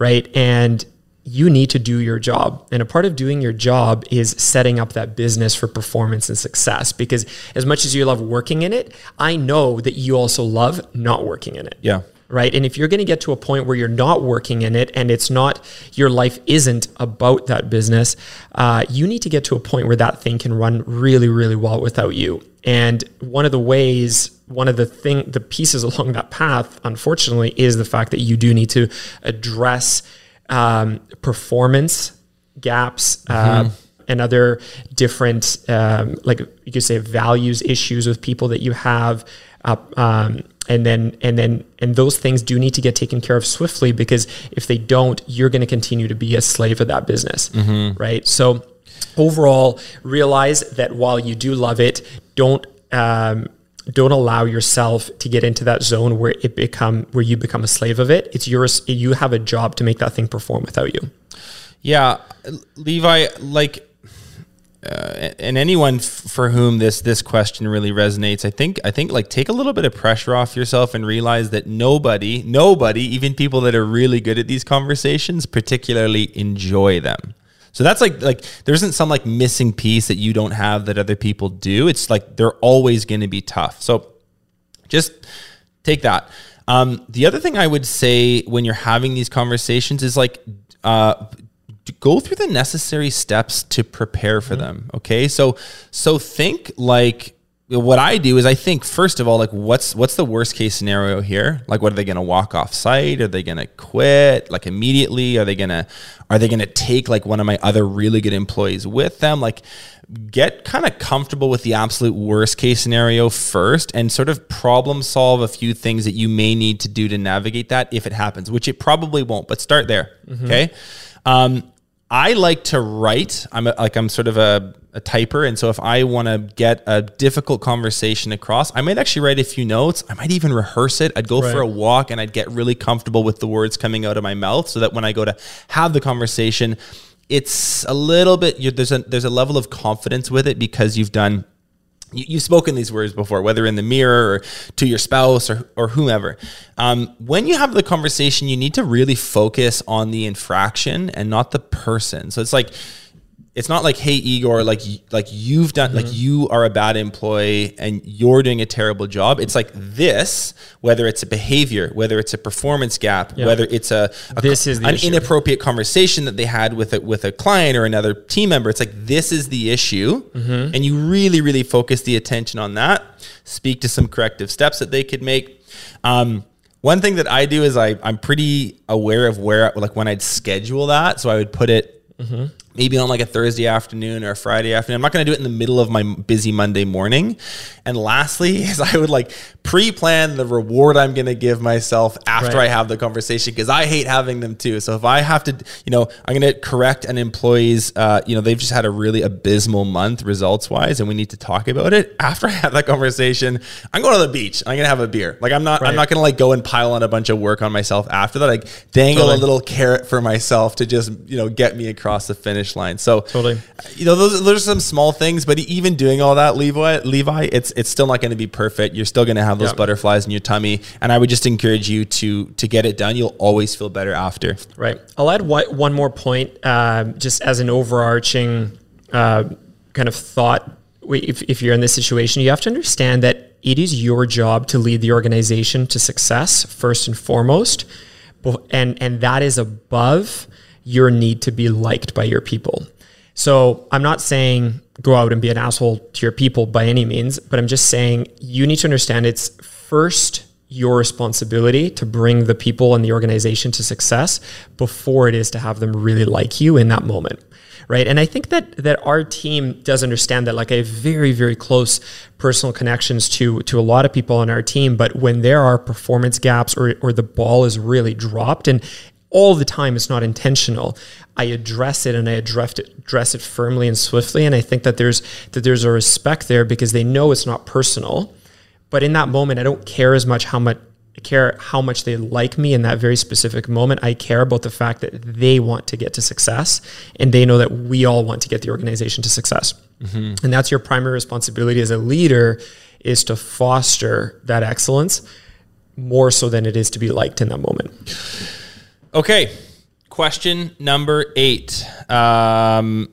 right? And you need to do your job. And a part of doing your job is setting up that business for performance and success. Because as much as you love working in it, I know that you also love not working in it Yeah. right? And if you're going to get to a point where you're not working in it and it's not, your life isn't about that business, uh, you need to get to a point where that thing can run really, really well without you. And one of the ways, one of the thing, the pieces *laughs* along that path, unfortunately, is the fact that you do need to address um, performance gaps. Uh, and other different, um, like you could say, values issues with people that you have, uh, um, and then and then and those things do need to get taken care of swiftly because if they don't, you're going to continue to be a slave of that business, right? So overall, realize that while you do love it, don't. Um, don't allow yourself to get into that zone where it become where you become a slave of it. It's yours. You have a job to make that thing perform without you. Yeah, Levi, like, uh, and anyone f- for whom this this question really resonates, I think I think like take a little bit of pressure off yourself and realize that nobody, nobody, even people that are really good at these conversations, particularly enjoy them. So that's like like there isn't some like missing piece that you don't have that other people do. It's like they're always going to be tough. So just take that. Um, the other thing I would say when you're having these conversations is like uh, go through the necessary steps to prepare for them. Okay, so so think like what I do is I think first of all like what's what's the worst case scenario here? Like what are they going to walk off site? Are they going to quit like immediately? Are they going to are they going to take like one of my other really good employees with them? Like get kind of comfortable with the absolute worst case scenario first and sort of problem solve a few things that you may need to do to navigate that if it happens, which it probably won't, but start there. Okay. Um, I like to write. I'm a, like I'm sort of a, a typer, and so if I want to get a difficult conversation across, I might actually write a few notes. I might even rehearse it. I'd go for a walk, and I'd get really comfortable with the words coming out of my mouth, so that when I go to have the conversation, it's a little bit. there's a there's a level of confidence with it because you've done you, you've spoken these words before, whether in the mirror or to your spouse or, or whomever. Um, when you have the conversation, you need to really focus on the infraction and not the person. So it's like, it's not like, hey Igor, like like you've done, like you are a bad employee and you're doing a terrible job. It's like this, whether it's a behavior, whether it's a performance gap, whether it's a, a This is an issue. inappropriate conversation that they had with a, with a client or another team member. It's like this is the issue, Mm-hmm. and you really really focus the attention on that. Speak to some corrective steps that they could make. Um, one thing that I do is I I'm pretty aware of where like when I'd schedule that, so I would put it. Maybe on like a Thursday afternoon or a Friday afternoon. I'm not going to do it in the middle of my busy Monday morning. And lastly, *laughs* is I would like pre-plan the reward I'm going to give myself after Right. I have the conversation because I hate having them too. So if I have to, you know, I'm going to correct an employee's, uh, you know, they've just had a really abysmal month results wise, and we need to talk about it. After *laughs* I have that conversation, I'm going to the beach. I'm going to have a beer. Like I'm not, I'm not going to like go and pile on a bunch of work on myself after that. Like dangle Totally. a little carrot for myself to just, you know, get me across the finish line. So Totally. you know, those, are some small things, but even doing all that, Levi, Levi, it's it's still not going to be perfect. You're still going to have those Yeah. butterflies in your tummy, and I would just encourage you to to get it done. You'll always feel better after. Right. I'll add one, one more point, um, just as an overarching uh, kind of thought. If, if you're in this situation, you have to understand that it is your job to lead the organization to success first and foremost, and and that is above your need to be liked by your people. So I'm not saying go out and be an asshole to your people by any means, but I'm just saying you need to understand it's first your responsibility to bring the people and the organization to success before it is to have them really like you in that moment right and i think that that our team does understand that like i have very very close personal connections to to a lot of people on our team but when there are performance gaps or or the ball is really dropped and all the time it's not intentional i address it and i address it address it firmly and swiftly and i think that there's that there's a respect there because they know it's not personal but in that moment, I don't care as much how much I care how much they like me in that very specific moment. I care about the fact that they want to get to success and they know that we all want to get the organization to success. Mm-hmm. And that's your primary responsibility as a leader is to foster that excellence more so than it is to be liked in that moment. Okay, question number eight. Um,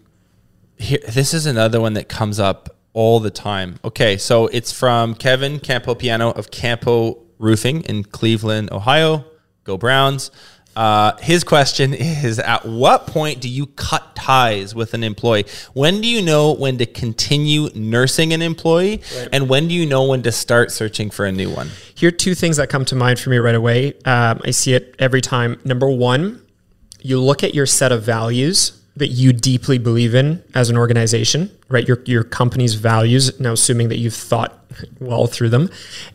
here, this is another one that comes up all the time. Okay, so it's from Kevin Campo Piano of Campo Roofing in Cleveland, Ohio. Go Browns. Uh, his question is At what point do you cut ties with an employee? When do you know when to continue nursing an employee? And when do you know when to start searching for a new one? Here are two things that come to mind for me right away. Um, I see it every time. Number one, you look at your set of values that you deeply believe in as an organization, right? Your your company's values. Now, assuming that you've thought *laughs* well through them,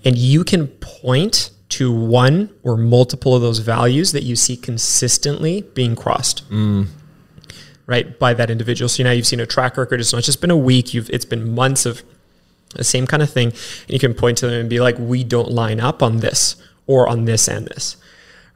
and you can point to one or multiple of those values that you see consistently being crossed. Right? By that individual. So now you've seen a track record. It's not just been a week. You've it's been months of the same kind of thing. And you can point to them and be like we don't line up on this or on this and this.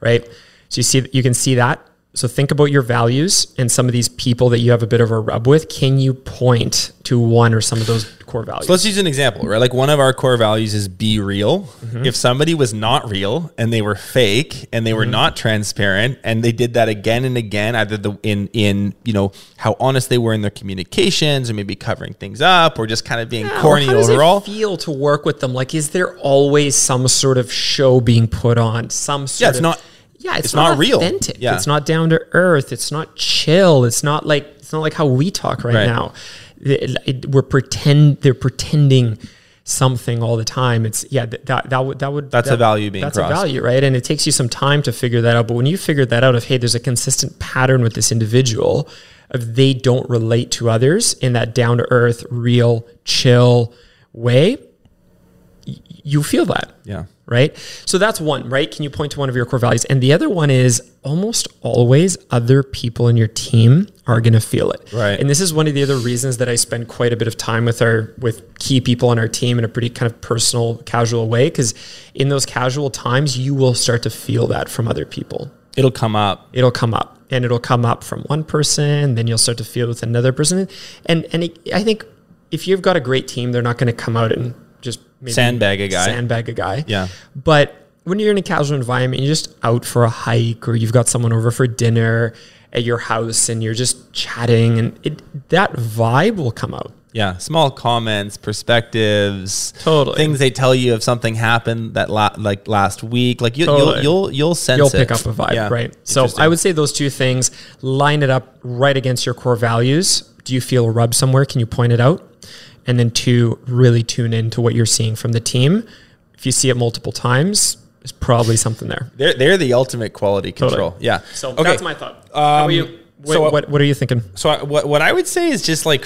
Right? So you see you can see that so think about your values and some of these people that you have a bit of a rub with can you point to one or some of those core values So let's use an example, right? Like one of our core values is be real. Mm-hmm. If somebody was not real and they were fake and they were mm-hmm. not transparent and they did that again and again, either the in in you know how honest they were in their communications or maybe covering things up or just kind of being Yeah, corny how does overall. it feel to work with them like is there always some sort of show being put on some sort Yeah, it's of- not- yeah it's, it's not, not real. authentic Yeah. it's not down to earth it's not chill it's not like it's not like how we talk right, Right. now It- it- we're pretend they're pretending something all the time it's yeah that that, that would that would That's a value being that's crossed. a value right and it takes you some time to figure that out but when you figure that out of hey there's a consistent pattern with this individual of they don't relate to others in that down to earth real chill way y- you feel that Yeah. Right? So that's one right? Can you point to one of your core values? And the other one is almost always other people in your team are going to feel it. Right. and this is one of the other reasons that i spend quite a bit of time with our with key people on our team in a pretty kind of personal casual way because in those casual times you will start to feel that from other people. It'll come up. it'll come up and it'll come up from one person then you'll start to feel it with another person. And and it, i think if you've got a great team they're not going to come out and maybe Sandbag a guy. sandbag a guy Yeah. but when you're in a casual environment you're just out for a hike or you've got someone over for dinner at your house and you're just chatting and it, that vibe will come out Yeah, small comments, perspectives, Totally. things they tell you if something happened that la- like last week. Like you, Totally. you'll you'll you'll sense you'll it. pick up a vibe, Yeah, right? So. I would say those two things line it up right against your core values. Do you feel a rub somewhere? Can you point it out? And then two, really tune into what you're seeing from the team. If you see it multiple times, there's probably something there. they're they're the ultimate quality control. Yeah. So Okay. that's my thought. How about Um, you? What, So, uh, what, what are you thinking? So I, what what I would say is just like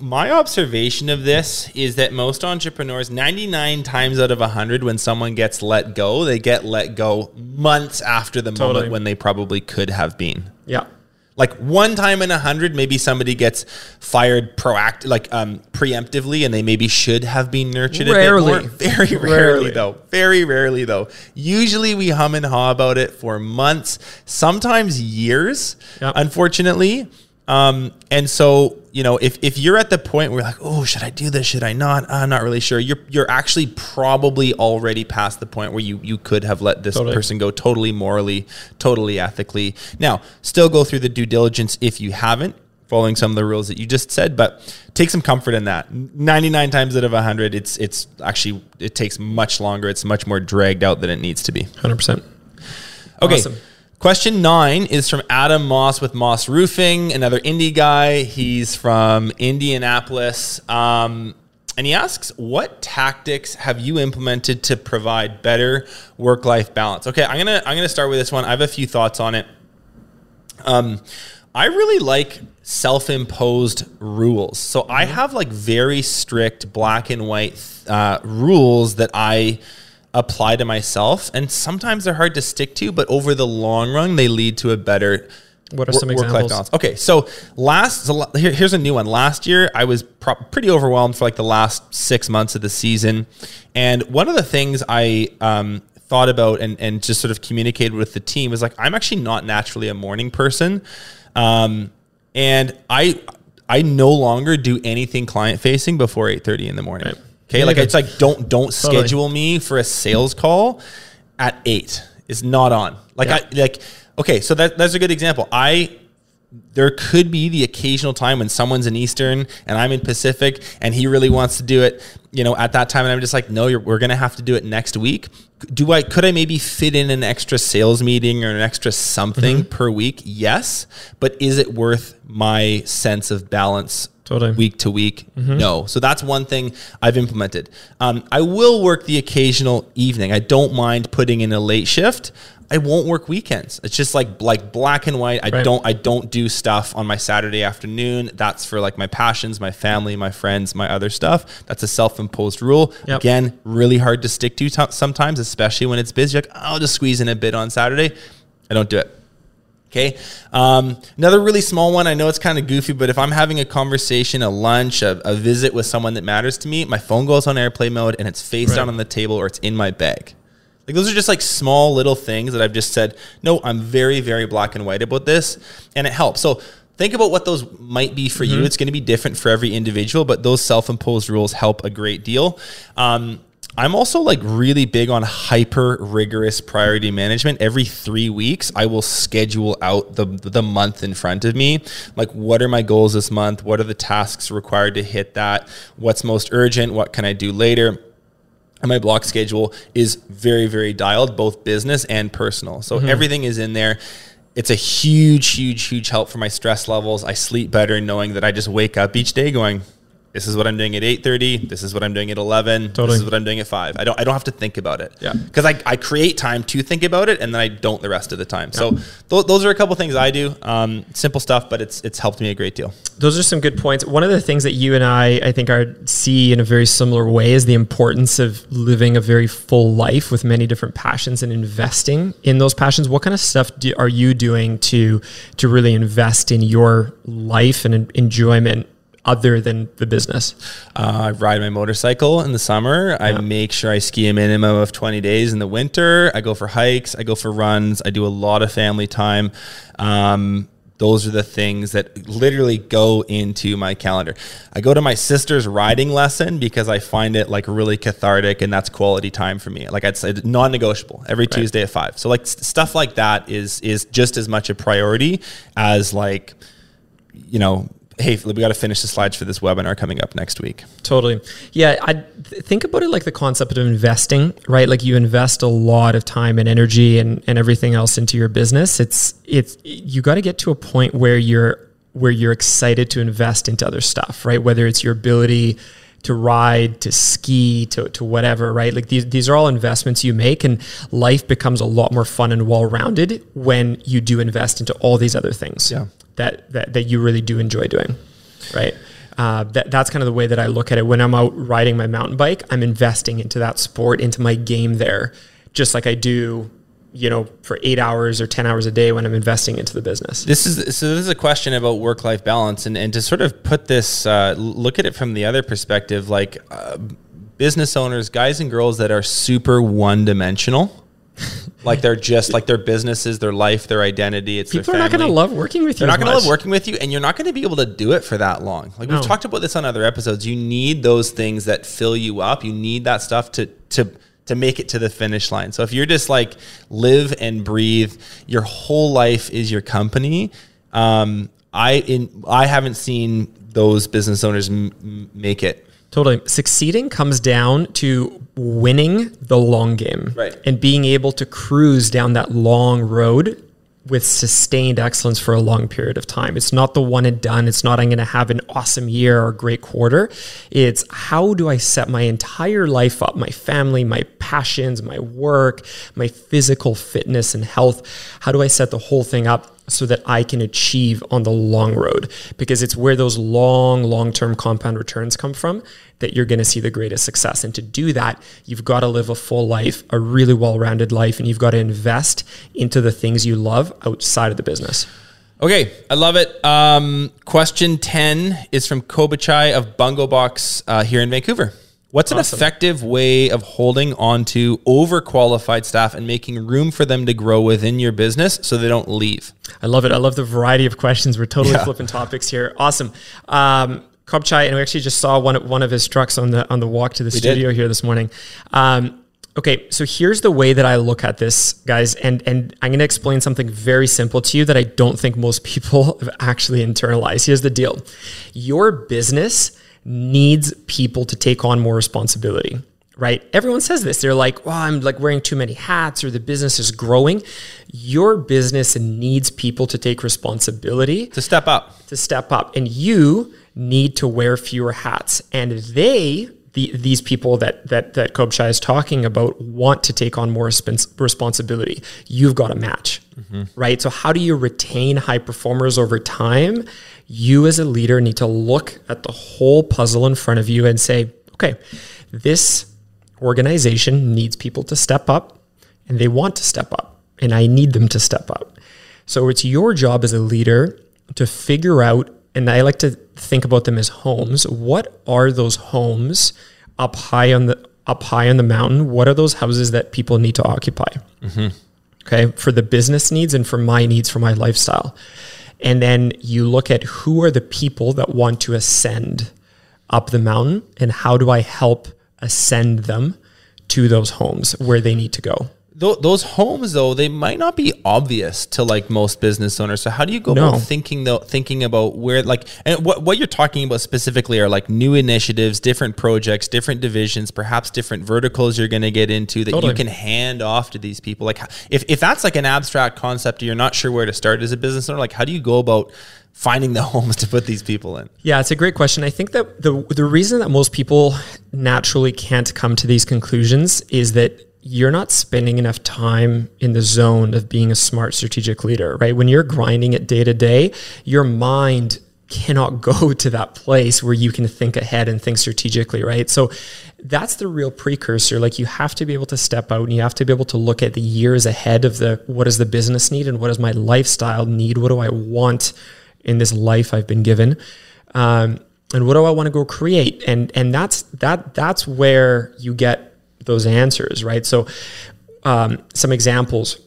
my observation of this is that most entrepreneurs, ninety nine times out of hundred, when someone gets let go, they get let go months after the Totally. moment when they probably could have been. Yeah. Like one time in a hundred, maybe somebody gets fired proact like um, preemptively, and they maybe should have been nurtured. Rarely. a bit more. *laughs* very rarely, Rarely. though. Very rarely though. Usually we hum and haw about it for months, sometimes years. Yep. Unfortunately, um, and so you know, if if you're at the point where you're like, oh, should I do this? Should I not? I'm not really sure. You're you're actually probably already past the point where you you could have let this Totally. person go totally morally, totally ethically. Now, still go through the due diligence if you haven't following some of the rules that you just said, but take some comfort in that. 99 times out of 100, it's it's actually it takes much longer. It's much more dragged out than it needs to be. 100%. Okay. Awesome. Question nine is from Adam Moss with Moss Roofing, another indie guy. He's from Indianapolis. Um, and he asks, What tactics have you implemented to provide better work life balance? Okay, I'm gonna I'm gonna start with this one. I have a few thoughts on it. Um, I really like self-imposed rules. So I have like very strict black and white uh, rules that I apply to myself, and sometimes they're hard to stick to, but over the long run, they lead to a better What are some work-life examples? balance. Okay, so last so here, here's a new one. Last year, I was pro- pretty overwhelmed for like the last six months of the season, and one of the things I um, thought about and and just sort of communicated with the team was like I'm actually not naturally a morning person, um, and I I no longer do anything client facing before eight thirty in the morning. Right. Okay, like it's like don't don't *laughs* Totally. schedule me for a sales call at eight. It's not on. Like Yeah. I like okay, so that that's a good example. I there could be the occasional time when someone's in Eastern and I'm in Pacific and he really wants to do it, you know, at that time. And I'm just like, no, you're, we're going to have to do it next week. Do I, could I maybe fit in an extra sales meeting or an extra something Mm-hmm. per week? Yes. But is it worth my sense of balance Totally. week to week? No. So that's one thing I've implemented. Um, I will work the occasional evening. I don't mind putting in a late shift. I won't work weekends. It's just like like black and white. I Right. don't I don't do stuff on my Saturday afternoon. That's for like my passions, my family, my friends, my other stuff. That's a self-imposed rule. Yep. Again, really hard to stick to t- sometimes, especially when it's busy. Like I'll just squeeze in a bit on Saturday. I don't do it. Okay. Um, another really small one. I know it's kind of goofy, but if I'm having a conversation, a lunch, a, a visit with someone that matters to me, my phone goes on airplane mode and it's face Right. down on the table or it's in my bag. Like those are just like small little things that I've just said, no, I'm very, very black and white about this. And it helps. So think about what those might be for you. It's going to be different for every individual, but those self imposed rules help a great deal. Um, I'm also like really big on hyper rigorous priority management. Every three weeks, I will schedule out the the month in front of me. Like, what are my goals this month? What are the tasks required to hit that? What's most urgent? What can I do later? and my block schedule is very very dialed both business and personal so mm-hmm. everything is in there it's a huge huge huge help for my stress levels i sleep better knowing that i just wake up each day going this is what i'm doing at 8.30 this is what i'm doing at 11 Totally. this is what i'm doing at 5 i don't i don't have to think about it Yeah. because I, I create time to think about it and then i don't the rest of the time so th- those are a couple things i do um, simple stuff but it's it's helped me a great deal Those are some good points. One of the things that you and I, I think, are see in a very similar way is the importance of living a very full life with many different passions and investing in those passions. What kind of stuff do, are you doing to to really invest in your life and enjoyment other than the business? Uh, I ride my motorcycle in the summer. I make sure I ski a minimum of 20 days in the winter. I go for hikes. I go for runs. I do a lot of family time. Um, those are the things that literally go into my calendar. I go to my sister's riding lesson because I find it like really cathartic and that's quality time for me. Like I'd say non-negotiable every Tuesday at five. So like stuff like that is, is just as much a priority as like, you know, hey, we got to finish the slides for this webinar coming up next week. Totally. Yeah, I th- think about it like the concept of investing, right? Like you invest a lot of time and energy and, and everything else into your business. It's it's you got to get to a point where you're where you're excited to invest into other stuff, right? Whether it's your ability to ride, to ski, to, to whatever, right? Like these, these are all investments you make and life becomes a lot more fun and well-rounded when you do invest into all these other things. Yeah. That that, that you really do enjoy doing, right? Uh, that, that's kind of the way that I look at it. When I'm out riding my mountain bike, I'm investing into that sport, into my game there, just like I do, you know, for eight hours or 10 hours a day when I'm investing into the business. This is so. This is a question about work-life balance, and and to sort of put this, uh, look at it from the other perspective, like uh, business owners, guys and girls that are super one-dimensional. Like they're just like their businesses, their life, their identity. It's People are not going to love working with you. They're not going to love working with you, and you're not going to be able to do it for that long. Like No. we've talked about this on other episodes. You need those things that fill you up. You need that stuff to to to make it to the finish line. So if you're just like live and breathe, your whole life is your company. Um, I in I haven't seen those business owners m- m- make it. Totally. Succeeding comes down to winning the long game. Right. And being able to cruise down that long road with sustained excellence for a long period of time. It's not the one and done. It's not I'm going to have an awesome year or great quarter. It's how do I set my entire life up, my family, my passions, my work, my physical fitness and health. How do I set the whole thing up so that I can achieve on the long road because it's where those long, long term compound returns come from that you're going to see the greatest success. And to do that, you've got to live a full life, a really well rounded life, and you've got to invest into the things you love outside of the business. Okay, I love it. Um, question 10 is from Kobachai of Bungo Box uh, here in Vancouver. What's an Awesome. effective way of holding on to overqualified staff and making room for them to grow within your business so they don't leave? I love it. I love the variety of questions. We're totally Yeah. flipping topics here. Awesome. Um, Kopchai, and we actually just saw one one of his trucks on the on the walk to the did. studio here this morning. Um, okay, so here's the way that I look at this, guys, and and I'm going to explain something very simple to you that I don't think most *laughs* people have actually internalized. Here's the deal: your business needs people to take on more responsibility right? Everyone says this. They're like, well, I'm like wearing too many hats or the business is growing. Your business needs people to take responsibility To step up. to step up and you need to wear fewer hats and they the, these people that that that Kobshai is talking about want to take on more respons- responsibility. You've got to match, mm-hmm. right? So how do you retain high performers over time? You as a leader need to look at the whole puzzle in front of you and say, okay, this organization needs people to step up and they want to step up and I need them to step up. So it's your job as a leader to figure out, and I like to think about them as homes. What are those homes up high on the up high on the mountain? What are those houses that people need to occupy? Mm-hmm. Okay, for the business needs and for my needs for my lifestyle. And then you look at who are the people that want to ascend up the mountain and how do I help ascend them to those homes where they need to go. Tho- those homes, though, they might not be obvious to like most business owners. So how do you go No. about thinking though, thinking about where like and what what you're talking about specifically are like new initiatives, different projects, different divisions, perhaps different verticals you're going to get into that Totally. you can hand off to these people. Like if if that's like an abstract concept, you're not sure where to start as a business owner. Like how do you go about finding the *laughs* homes to put these people in? Yeah, it's a great question. I think that the the reason that most people naturally can't come to these conclusions is that you're not spending enough time in the zone of being a smart strategic leader, right? When you're grinding it day to day, your mind cannot *laughs* go to that place where you can think ahead and think strategically, right? So that's the real precursor. Like you have to be able to step out and you have to be able to look at the years ahead of the what does the business need and what does my lifestyle need? What do I want in this life I've been given? Um, and what do I want to go create? And and that's that that's where you get those answers, right? So um, some examples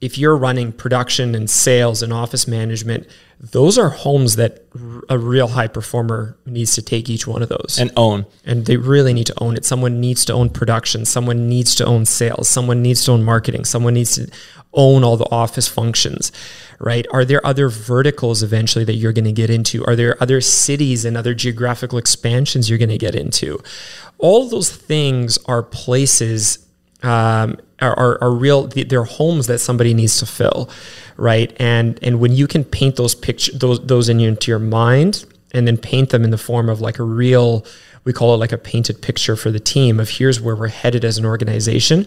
if you're running production and sales and office management, those are homes that a real high performer needs to take each one of those. And own. And they really need to own it. Someone needs to own production. Someone needs to own sales. Someone needs to own marketing. Someone needs to own all the office functions, right? Are there other verticals eventually that you're going to get into? Are there other cities and other geographical expansions you're going to get into? All those things are places um, are, are, are real they're homes that somebody needs to fill right and and when you can paint those pictures those those in into your mind and then paint them in the form of like a real we call it like a painted picture for the team of here's where we're headed as an organization.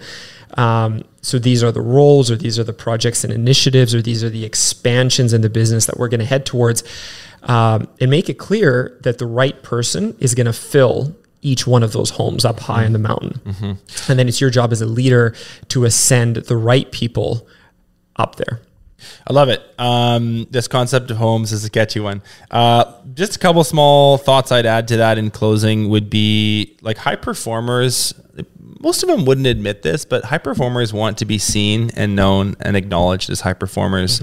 Um, so these are the roles, or these are the projects and initiatives, or these are the expansions in the business that we're going to head towards, um, and make it clear that the right person is going to fill each one of those homes up high in the mountain. And then it's your job as a leader to ascend the right people up there. I love it. Um, this concept of homes is a catchy one. Uh, just a couple small thoughts I'd add to that in closing would be like high performers. Most of them wouldn't admit this, but high performers want to be seen and known and acknowledged as high performers.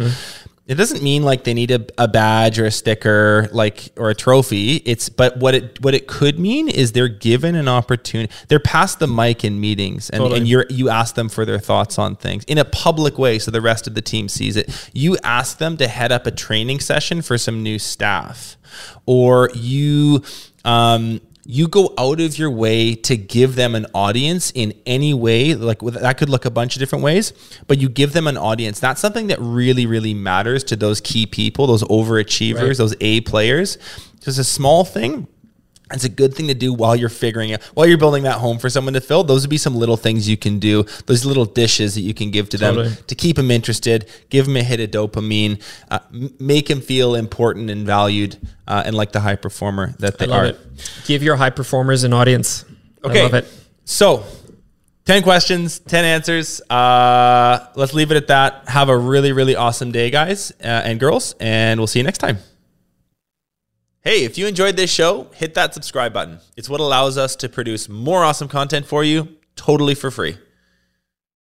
It doesn't mean like they need a, a badge or a sticker, like or a trophy. It's but what it what it could mean is they're given an opportunity. They're past the mic in meetings, and, Totally. and you're you ask them for their thoughts on things in a public way, so the rest of the team sees it. You ask them to head up a training session for some new staff, or you. Um, you go out of your way to give them an audience in any way like that could look a bunch of different ways but you give them an audience that's something that really really matters to those key people those overachievers Right. those a players so it's a small thing it's a good thing to do while you're figuring out while you're building that home for someone to fill those would be some little things you can do those little dishes that you can give to Totally. them to keep them interested give them a hit of dopamine uh, make them feel important and valued uh, and like the high performer that they I love are it. Give your high performers an audience. Okay. I love it. So, 10 questions, 10 answers. Uh, let's leave it at that. Have a really, really awesome day, guys uh, and girls, and we'll see you next time. Hey, if you enjoyed this show, hit that subscribe button. It's what allows us to produce more awesome content for you totally for free.